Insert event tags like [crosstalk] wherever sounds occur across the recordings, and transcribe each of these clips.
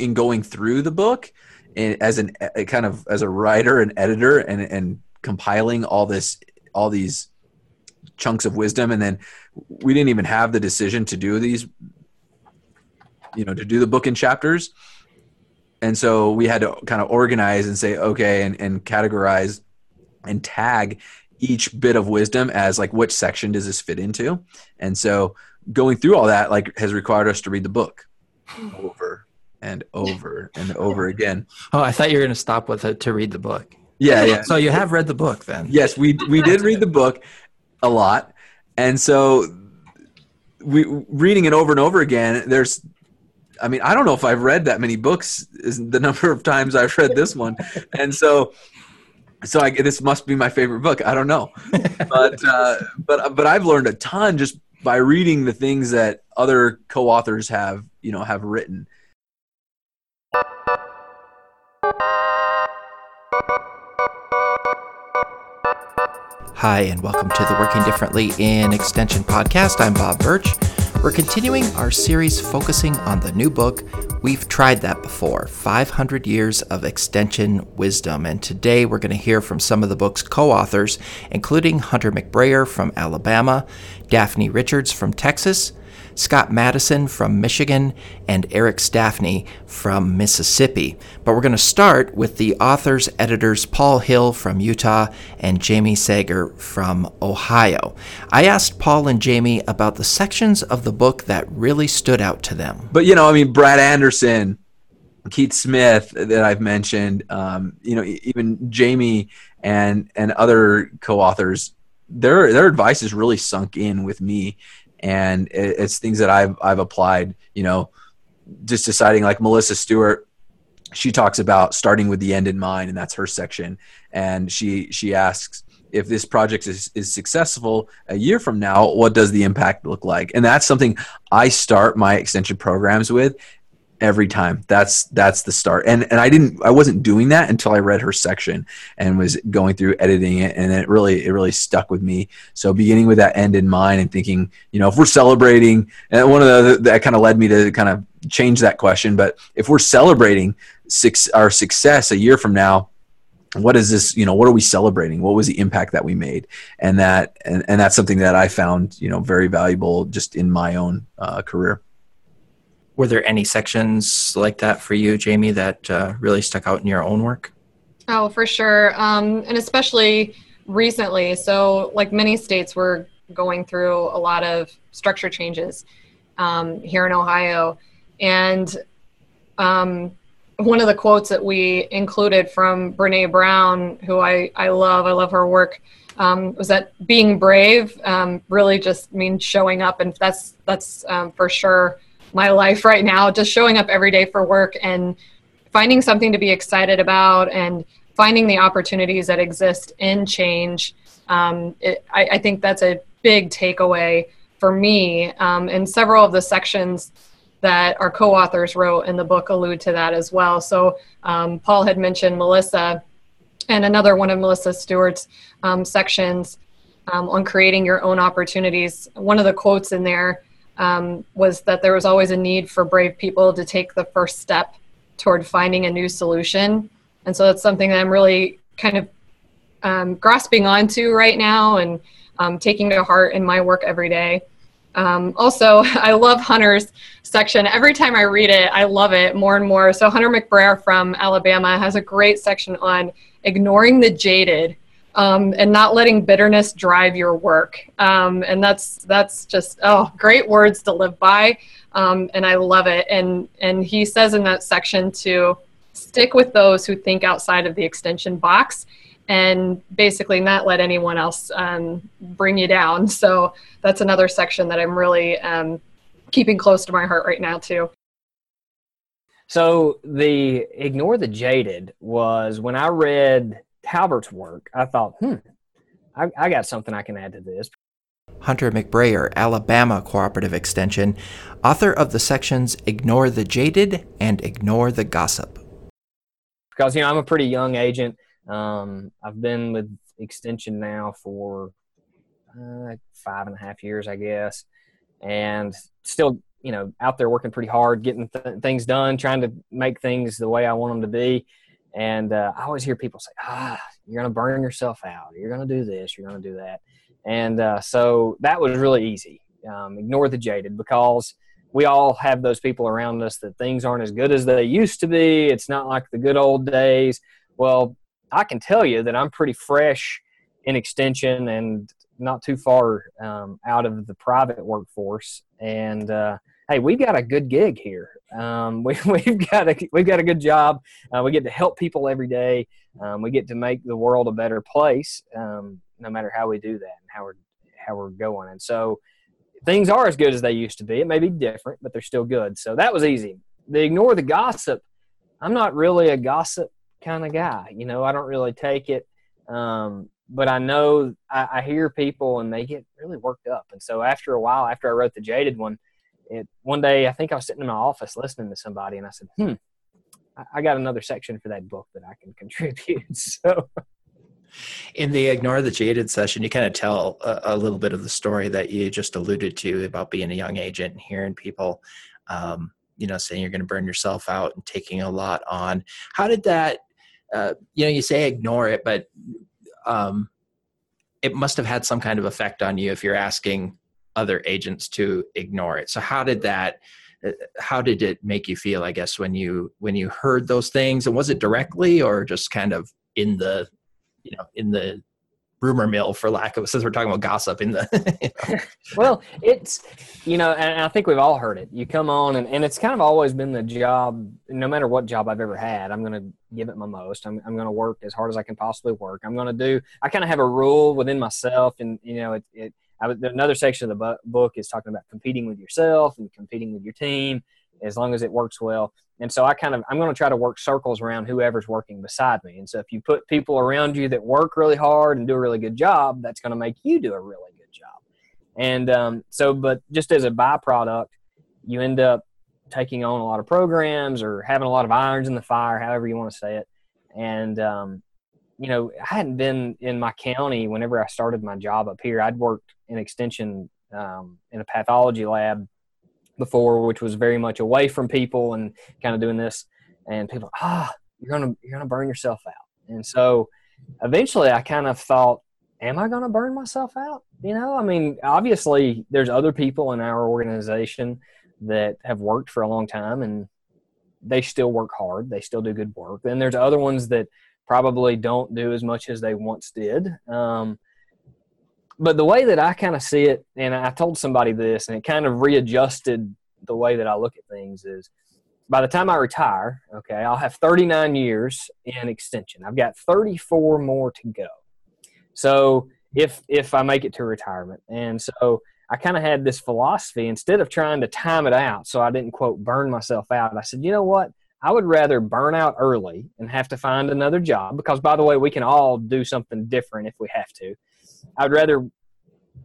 in going through the book and as an a kind of as a writer and editor and and compiling all this all these chunks of wisdom. And then we didn't even have the decision to do these you know to do the book in chapters. And so we had to kind of organize and say okay and, and categorize and tag each bit of wisdom as like which section does this fit into? And so going through all that like has required us to read the book over and over [laughs] and over again. Oh, I thought you were going to stop with it to read the book. yeah yeah. So you have read the book then? yes we we did read the book a lot. And so we reading it over and over again there's i mean i don't know if i've read that many books is the number of times i've read this one. And so so I, this must be my favorite book. I don't know. But uh, but but i've learned a ton just by reading the things that other co-authors have you know have written Hi, and welcome to the Working Differently in Extension podcast. I'm Bob Birch. We're continuing our series focusing on the new book, We've Tried That Before 500 Years of Extension Wisdom. And today we're going to hear from some of the book's co authors, including Hunter McBrayer from Alabama, Daphne Richards from Texas, Scott Madison from Michigan, and Eric Stafne from Mississippi. But we're going to start with the authors, editors Paul Hill from Utah and Jamie Seger from Ohio. I asked Paul and Jamie about the sections of the book that really stood out to them. but you know, I mean, Brad Anderson, Keith Smith that I've mentioned, um, you know, even Jamie and and other co-authors, their their advice is really sunk in with me, and it's things that I've I've applied. You know, just deciding like Melissa Stewart, she talks about starting with the end in mind, and that's her section, and she she asks if this project is, is successful a year from now what does the impact look like and that's something i start my extension programs with every time. That's that's the start. And and i didn't i wasn't doing that until i read her section and was going through editing it and it really it really stuck with me. So beginning with that end in mind and thinking you know if we're celebrating and one of the that kind of led me to kind of change that question but if we're celebrating six our success a year from now what is this you know what are we celebrating? What was the impact that we made? And that and, and that's something that i found you know very valuable just in my own uh, career Were there any sections like that for you, Jamie, that uh, really stuck out in your own work? Oh, for sure. Um, and especially recently. So, like many states, we're going through a lot of structure changes um, here in Ohio. And um, one of the quotes that we included from Brene Brown, who I, I love, I love her work, um, was that being brave um, really just means showing up. And that's, that's um, for sure my life right now, just showing up every day for work and finding something to be excited about and finding the opportunities that exist in change. Um, it, I, I think that's a big takeaway for me. Um, and several of the sections that our co-authors wrote in the book allude to that as well. So um, Paul had mentioned Melissa, and another one of Melissa Stewart's um, sections um, on creating your own opportunities. One of the quotes in there um, was that there was always a need for brave people to take the first step toward finding a new solution. And so that's something that I'm really kind of um, grasping onto right now and um, taking to heart in my work every day. Um, also, [laughs] I love Hunter's section. Every time I read it, I love it more and more. So, Hunter McBrayer from Alabama has a great section on ignoring the jaded um, and not letting bitterness drive your work. Um, and that's that's just oh, great words to live by, um, and I love it. And and he says in that section to stick with those who think outside of the extension box and basically not let anyone else um, bring you down. So that's another section that I'm really um, keeping close to my heart right now too. So the ignore the jaded was when I read Talbert's work, I thought, hmm, I, I got something I can add to this. Hunter McBrayer, Alabama Cooperative Extension, author of the sections Ignore the Jaded and Ignore the Gossip. Because you know I'm a pretty young agent. Um, I've been with Extension now for uh, five and a half years, I guess, and still you know out there working pretty hard, getting th- things done, trying to make things the way I want them to be. And uh, I always hear people say, "Ah, you're going to burn yourself out. You're going to do this. You're going to do that." And uh, so that was really easy. Um, ignore the jaded because we all have those people around us that things aren't as good as they used to be. It's not like the good old days. Well, I can tell you that I'm pretty fresh in extension and not too far um, out of the private workforce. And uh, hey, we've got a good gig here. Um, [laughs] we, have got a we've got a good job. Uh, we get to help people every day. Um, we get to make the world a better place, um, no matter how we do that and how we're how we're going. And so things are as good as they used to be. It may be different, but they're still good. So that was easy. They ignore the gossip. I'm not really a gossip kind of guy. You know, I don't really take it. Um, but I know I, I, hear people and they get really worked up. And so after a while, after I wrote the jaded one, it one day I think I was sitting in my office listening to somebody and I said, "Hmm, I, got another section for that book that I can [laughs] contribute." so in the ignore the jaded session, you kind of tell a, a, little bit of the story that you just alluded to about being a young agent and hearing people, um, you know, saying you're going to burn yourself out and taking a lot on. How did that? Uh, you know, you say ignore it, but um, it must have had some kind of effect on you if you're asking other agents to ignore it. So how did that? Uh, how did it make you feel? I guess when you when you heard those things, and was it directly or just kind of in the you know in the rumor mill for lack of since we're talking about gossip in the you [laughs] know. well it's you know and i think we've all heard it you come on and, and it's kind of always been the job no matter what job i've ever had i'm going to give it my most i'm, I'm going to work as hard as i can possibly work i'm going to do i kind of have a rule within myself and you know it, it I, another section of the book is talking about competing with yourself and competing with your team as long as it works well. And so I kind of I'm going to try to work circles around whoever's working beside me. And so if you put people around you that work really hard and do a really good job, that's going to make you do a really good job. And um, so, but just as a byproduct, you end up taking on a lot of programs or having a lot of irons in the fire, however you want to say it. And um, you know, I hadn't been in my county whenever I started my job up here. I'd worked in extension um, in a pathology lab before, which was very much away from people and kind of doing this. And people, ah, you're gonna you're gonna burn yourself out. And so eventually, I kind of thought, am I gonna burn myself out? You know, I mean, obviously, there's other people in our organization that have worked for a long time and they still work hard. They still do good work. Then there's other ones that probably don't do as much as they once did. Um, but the way that I kind of see it, and I told somebody this, and it kind of readjusted the way that I look at things is by the time I retire, okay, I'll have 39 years in extension. I've got 34 more to go. So if if I make it to retirement, and so I kind of had this philosophy instead of trying to time it out, so I didn't quote burn myself out. I said, you know what? I would rather burn out early and have to find another job because, by the way, we can all do something different if we have to. I'd rather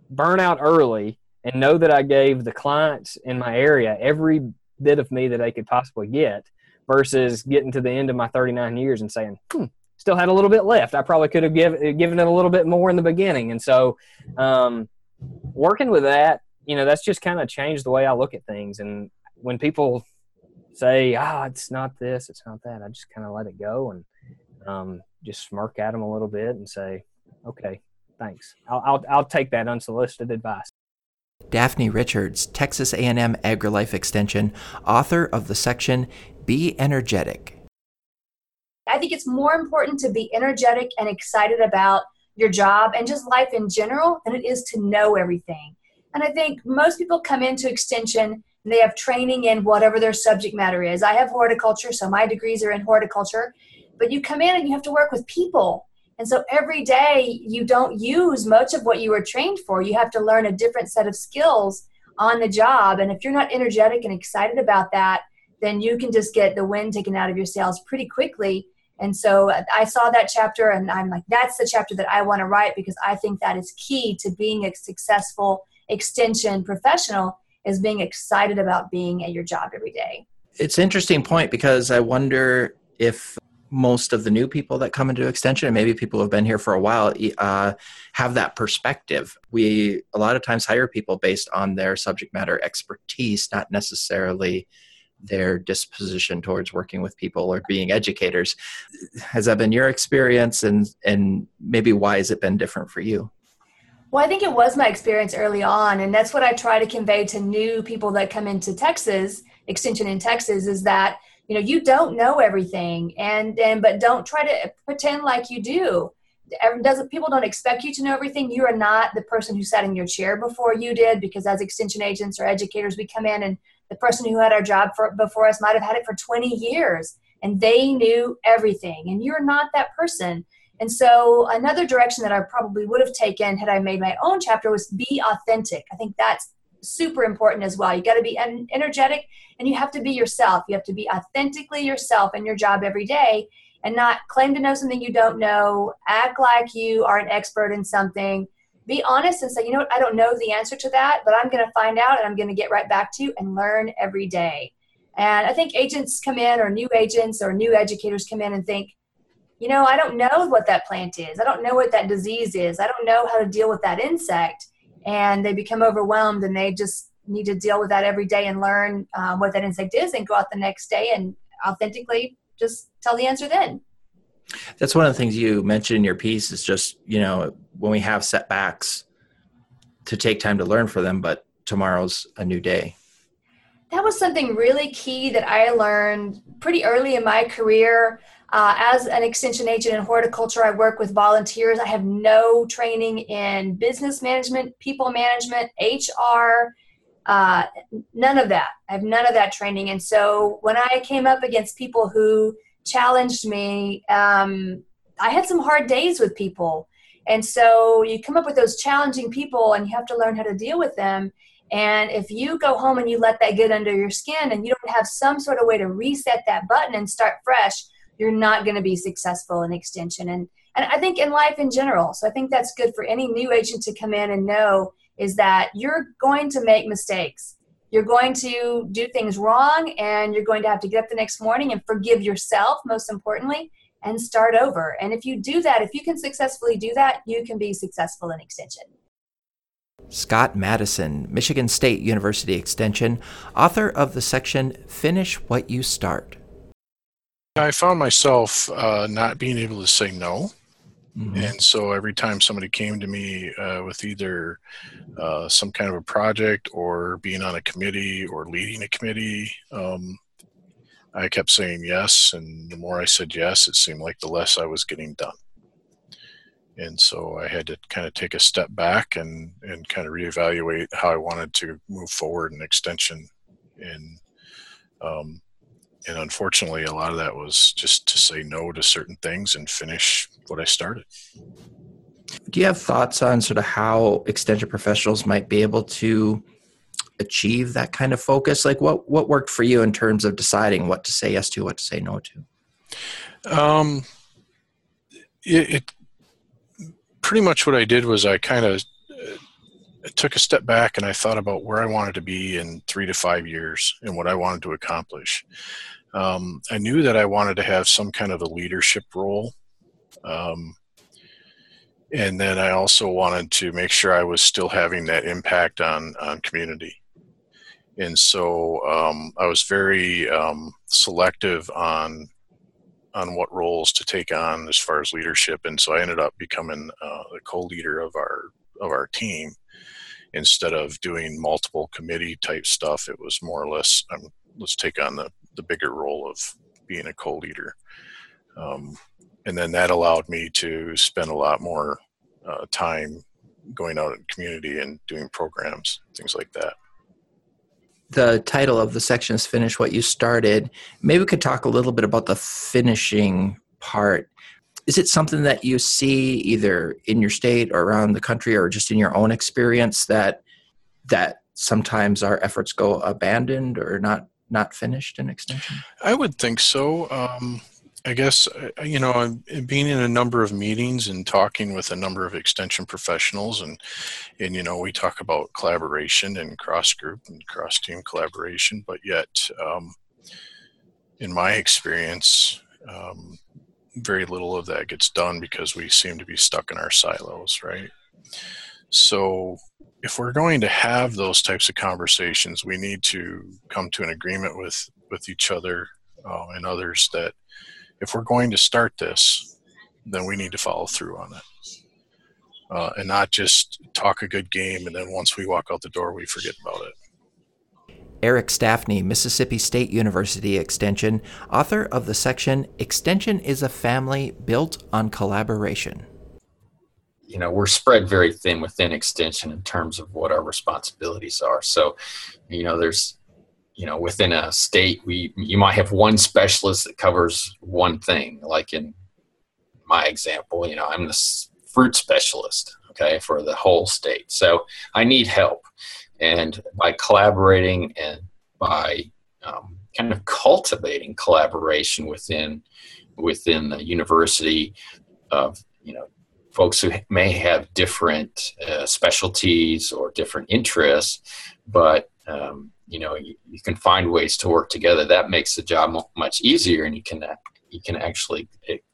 burn out early and know that I gave the clients in my area every bit of me that they could possibly get versus getting to the end of my 39 years and saying, hmm, still had a little bit left. I probably could have give, given it a little bit more in the beginning. And so, um, working with that, you know, that's just kind of changed the way I look at things. And when people say, ah, oh, it's not this, it's not that, I just kind of let it go and um, just smirk at them a little bit and say, okay, Thanks. I'll, I'll, I'll take that unsolicited advice. Daphne Richards, Texas A&M AgriLife Extension, author of the section Be Energetic. I think it's more important to be energetic and excited about your job and just life in general than it is to know everything. And I think most people come into extension they have training in whatever their subject matter is. I have horticulture, so my degrees are in horticulture. But you come in and you have to work with people and so every day you don't use much of what you were trained for. You have to learn a different set of skills on the job. And if you're not energetic and excited about that, then you can just get the wind taken out of your sails pretty quickly. And so I saw that chapter and I'm like, that's the chapter that I want to write because I think that is key to being a successful extension professional is being excited about being at your job every day. It's an interesting point because I wonder if most of the new people that come into extension and maybe people who have been here for a while uh, have that perspective. We a lot of times hire people based on their subject matter expertise not necessarily their disposition towards working with people or being educators. Has that been your experience and and maybe why has it been different for you well, I think it was my experience early on, and that's what I try to convey to new people that come into Texas, extension in Texas, is that you know you don't know everything, and and but don't try to pretend like you do. Doesn't people don't expect you to know everything? You are not the person who sat in your chair before you did, because as extension agents or educators, we come in and the person who had our job for, before us might have had it for 20 years, and they knew everything, and you're not that person and so another direction that I probably would have taken had I made my own chapter was be authentic. I think that's super important as well. You got to be energetic and you have to be yourself. You have to be authentically yourself in your job every day and not claim to know something you don't know, act like you are an expert in something. Be honest and say, you know what, I don't know the answer to that, but I'm going to find out and I'm going to get right back to you and learn every day. And I think agents come in, or new agents or new educators come in and think, you know, I don't know what that plant is. I don't know what that disease is. I don't know how to deal with that insect. And they become overwhelmed and they just need to deal with that every day and learn um, what that insect is and go out the next day and authentically just tell the answer then. That's one of the things you mentioned in your piece is just, you know, when we have setbacks to take time to learn for them, but tomorrow's a new day. That was something really key that I learned pretty early in my career. Uh, as an extension agent in horticulture, I work with volunteers. I have no training in business management, people management, HR, uh, none of that. I have none of that training. And so when I came up against people who challenged me, um, I had some hard days with people. And so you come up with those challenging people and you have to learn how to deal with them. And if you go home and you let that get under your skin and you don't have some sort of way to reset that button and start fresh, you're not going to be successful in extension. And and i think in life in general so i think that's good for any new agent to come in and know is that you're going to make mistakes. You're going to do things wrong and you're going to have to get up the next morning and forgive yourself most importantly and start over. And if you do that if you can successfully do that you can be successful in extension. Scott Madison, Michigan State University Extension, author of the section Finish What You Start. I found myself uh, not being able to say no. Mm-hmm. And so every time somebody came to me uh, with either uh, some kind of a project or being on a committee or leading a committee, um, I kept saying yes. And the more I said yes, it seemed like the less I was getting done. And so I had to kind of take a step back and, and kind of reevaluate how I wanted to move forward in extension. And um, and unfortunately, a lot of that was just to say no to certain things and finish what I started. Do you have thoughts on sort of how extension professionals might be able to achieve that kind of focus? Like, what what worked for you in terms of deciding what to say yes to, what to say no to? Um, it, it pretty much what I did was I kind of took a step back and I thought about where I wanted to be in three to five years and what I wanted to accomplish um, I knew that I wanted to have some kind of a leadership role. Um, and then I also wanted to make sure I was still having that impact on, on community. And so um, I was very um, selective on on what roles to take on as far as leadership, and so I ended up becoming uh, the co-leader of our of our team instead of doing multiple committee type stuff. It was more or less um, let's take on the the bigger role of being a co-leader. Um, and then that allowed me to spend a lot more uh, time going out in community and doing programs, things like that. The title of the section is Finish What You Started. Maybe we could talk a little bit about the finishing part. Is it something that you see either in your state or around the country or just in your own experience that that sometimes our efforts go abandoned or not not finished in extension? I would think so. Um, I guess, uh, you know, being in a number of meetings and talking with a number of extension professionals, and, and you know, we talk about collaboration and cross group and cross team collaboration, but yet, um, in my experience, um, very little of that gets done because we seem to be stuck in our silos, right? So, if we're going to have those types of conversations, we need to come to an agreement with with each other uh, and others that if we're going to start this, then we need to follow through on it, uh, and not just talk a good game and then once we walk out the door, we forget about it. Eric Stafne, Mississippi State University Extension, author of the section Extension is a Family Built on Collaboration. You know, we're spread very thin within Extension in terms of what our responsibilities are. So, you know, there's, you know, within a state, we you might have one specialist that covers one thing. Like in my example, you know, I'm the fruit specialist, okay, for the whole state. So I need help and by collaborating and by um, kind of cultivating collaboration within within the university of you know folks who may have different uh, specialties or different interests, but um, you know you, you, can find ways to work together. That makes the job much easier, and you can you can actually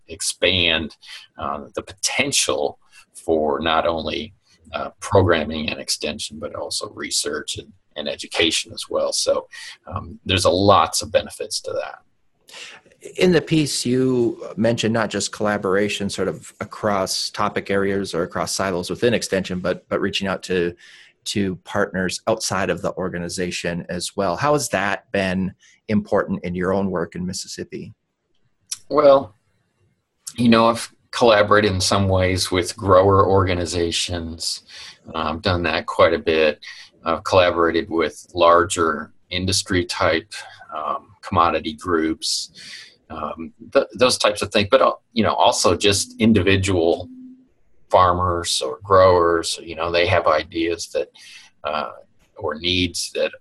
expand uh, the potential for not only uh, programming and extension, but also research and, and education as well. So um, there's a lots of benefits to that. In the piece, you mentioned not just collaboration, sort of across topic areas or across silos within extension, but but reaching out to to partners outside of the organization as well. How has that been important in your own work in Mississippi? Well, you know, I've collaborated in some ways with grower organizations. I've um, done that quite a bit. I've collaborated with larger industry type um, commodity groups, um, th- those types of things. But uh, you know, also just individual farmers or growers. You know, they have ideas that uh, or needs that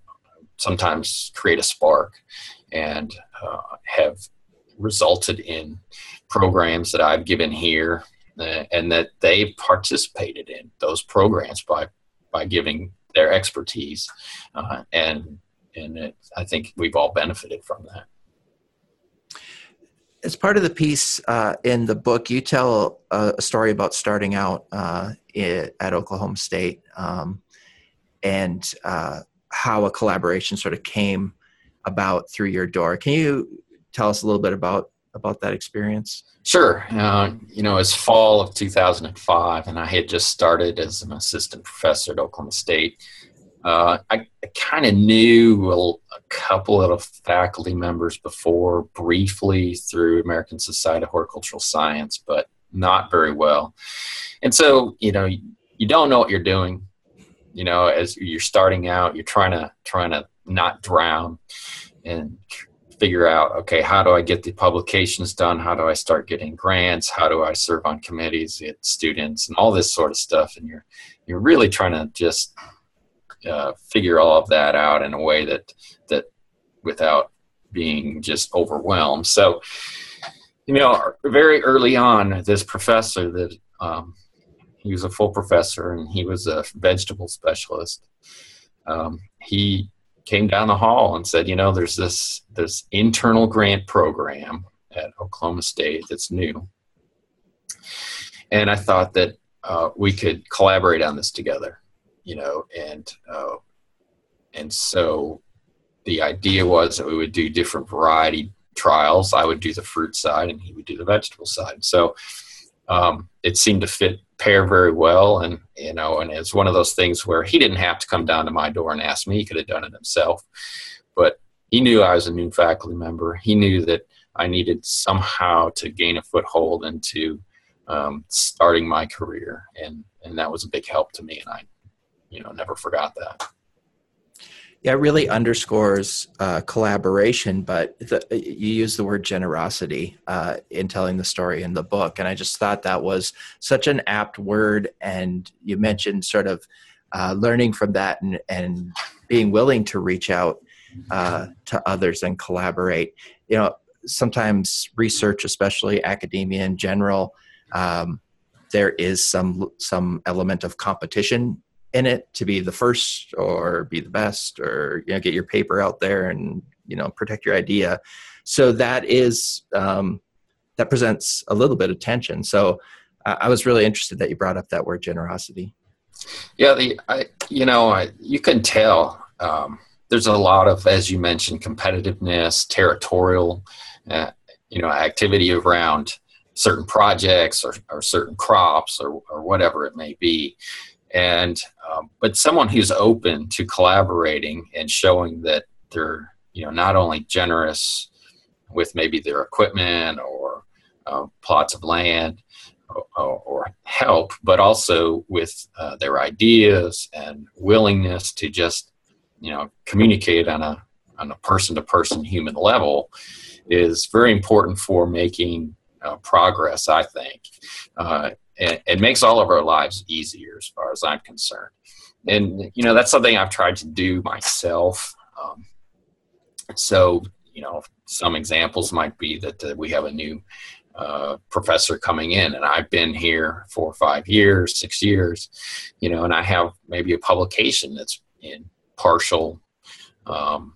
sometimes create a spark and uh, have resulted in programs that I've given here uh, and that they've participated in those programs by by giving their expertise uh, and and it, I think we've all benefited from that. As part of the piece uh, in the book, you tell a, story about starting out uh, at Oklahoma State um, and uh, how a collaboration sort of came about through your door. Can you tell us a little bit about about that experience? Sure. Uh, you know, it's fall of 2005, and I had just started as an assistant professor at Oklahoma State. Uh, I, I kind of knew a, a, couple of faculty members before, briefly through American Society of Horticultural Science, but not very well. And so, you know, you, you don't know what you're doing. You know, as you're starting out, you're trying to trying to not drown and figure out okay how do i get the publications done? How do i start getting grants? How do i serve on committees get students and all this sort of stuff? And you're you're really trying to just uh, figure all of that out in a way that that without being just overwhelmed. So you know very early on this professor that um, he was a full professor and he was a vegetable specialist. Um, he came down the hall and said, you know, there's this this internal grant program at Oklahoma State that's new, and I thought that uh, we could collaborate on this together, you know, and uh, and so the idea was that we would do different variety trials. I would do the fruit side, and he would do the vegetable side. So um, it seemed to fit pair very well and you know and it's one of those things where he didn't have to come down to my door and ask me. He could have done it himself. But he knew i was a new faculty member. He knew that i needed somehow to gain a foothold into um, starting my career and and that was a big help to me and i you know never forgot that yeah, it really underscores uh, collaboration, but the, you use the word generosity uh, in telling the story in the book. And I just thought that was such an apt word. And you mentioned sort of uh, learning from that and, and being willing to reach out uh, to others and collaborate. You know, sometimes research, especially academia in general, um, there is some some element of competition in it to be the first or be the best or you know get your paper out there and you know protect your idea so that is um, that presents a little bit of tension. So uh, I was really interested that you brought up that word generosity. Yeah, the I you know I, you can tell um, there's a lot of as you mentioned competitiveness, territorial, uh, you know, activity around certain projects or, or certain crops or, or whatever it may be, and um, but someone who's open to collaborating and showing that they're you know not only generous with maybe their equipment or uh, plots of land or, or, help, but also with uh, their ideas and willingness to just you know communicate on a on a person to person human level is very important for making uh, progress. I think. And it makes all of our lives easier as far as I'm concerned. And you know that's something I've tried to do myself. Um, so you know some examples might be that uh, we have a new uh, professor coming in and i've been here four or five years six years you know and i have maybe a publication that's in partial um,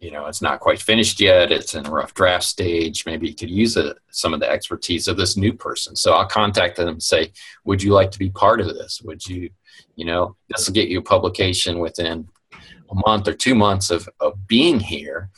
you know it's not quite finished yet it's in a rough draft stage maybe you could use a, some of the expertise of this new person. So i'll contact them and say would you like to be part of this? Would you you know this will get you a publication within a month or two months of, of being here.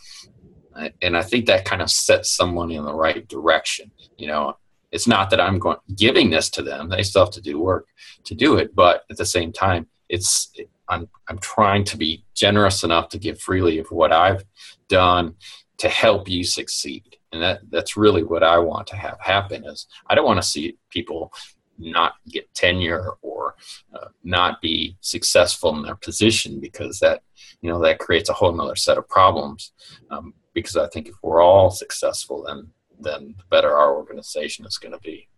And i think that kind of sets someone in the right direction you know? It's not that i'm going giving this to them they still have to do work to do it but at the same time it's I'm I'm trying to be generous enough to give freely of what I've done to help you succeed. And that that's really what I want to have happen is I don't want to see people not get tenure or uh, not be successful in their position because that you know that creates a whole other set of problems um, because I think if we're all successful then then the better our organization is going to be.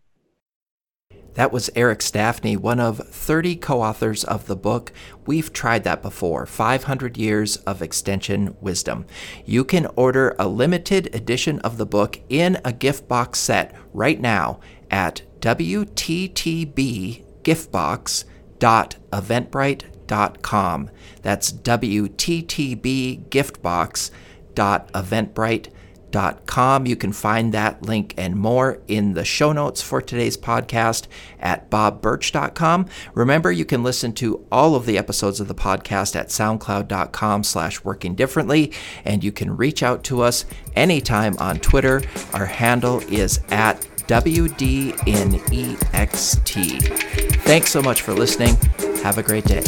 That was Eric Stafne, one of 30 co authors of the book. We've tried that before 500 Years of Extension Wisdom. You can order a limited edition of the book in a gift box set right now at WTTBgiftbox.eventbrite.com. That's WTTBgiftbox.eventbrite.com bobburch.com. You can find that link and more in the show notes for today's podcast at bobburch.com. Remember, you can listen to all of the episodes of the podcast at soundcloud.com slash working differently, and you can reach out to us anytime on Twitter. Our handle is at WDNEXT. Thanks so much for listening. Have a great day.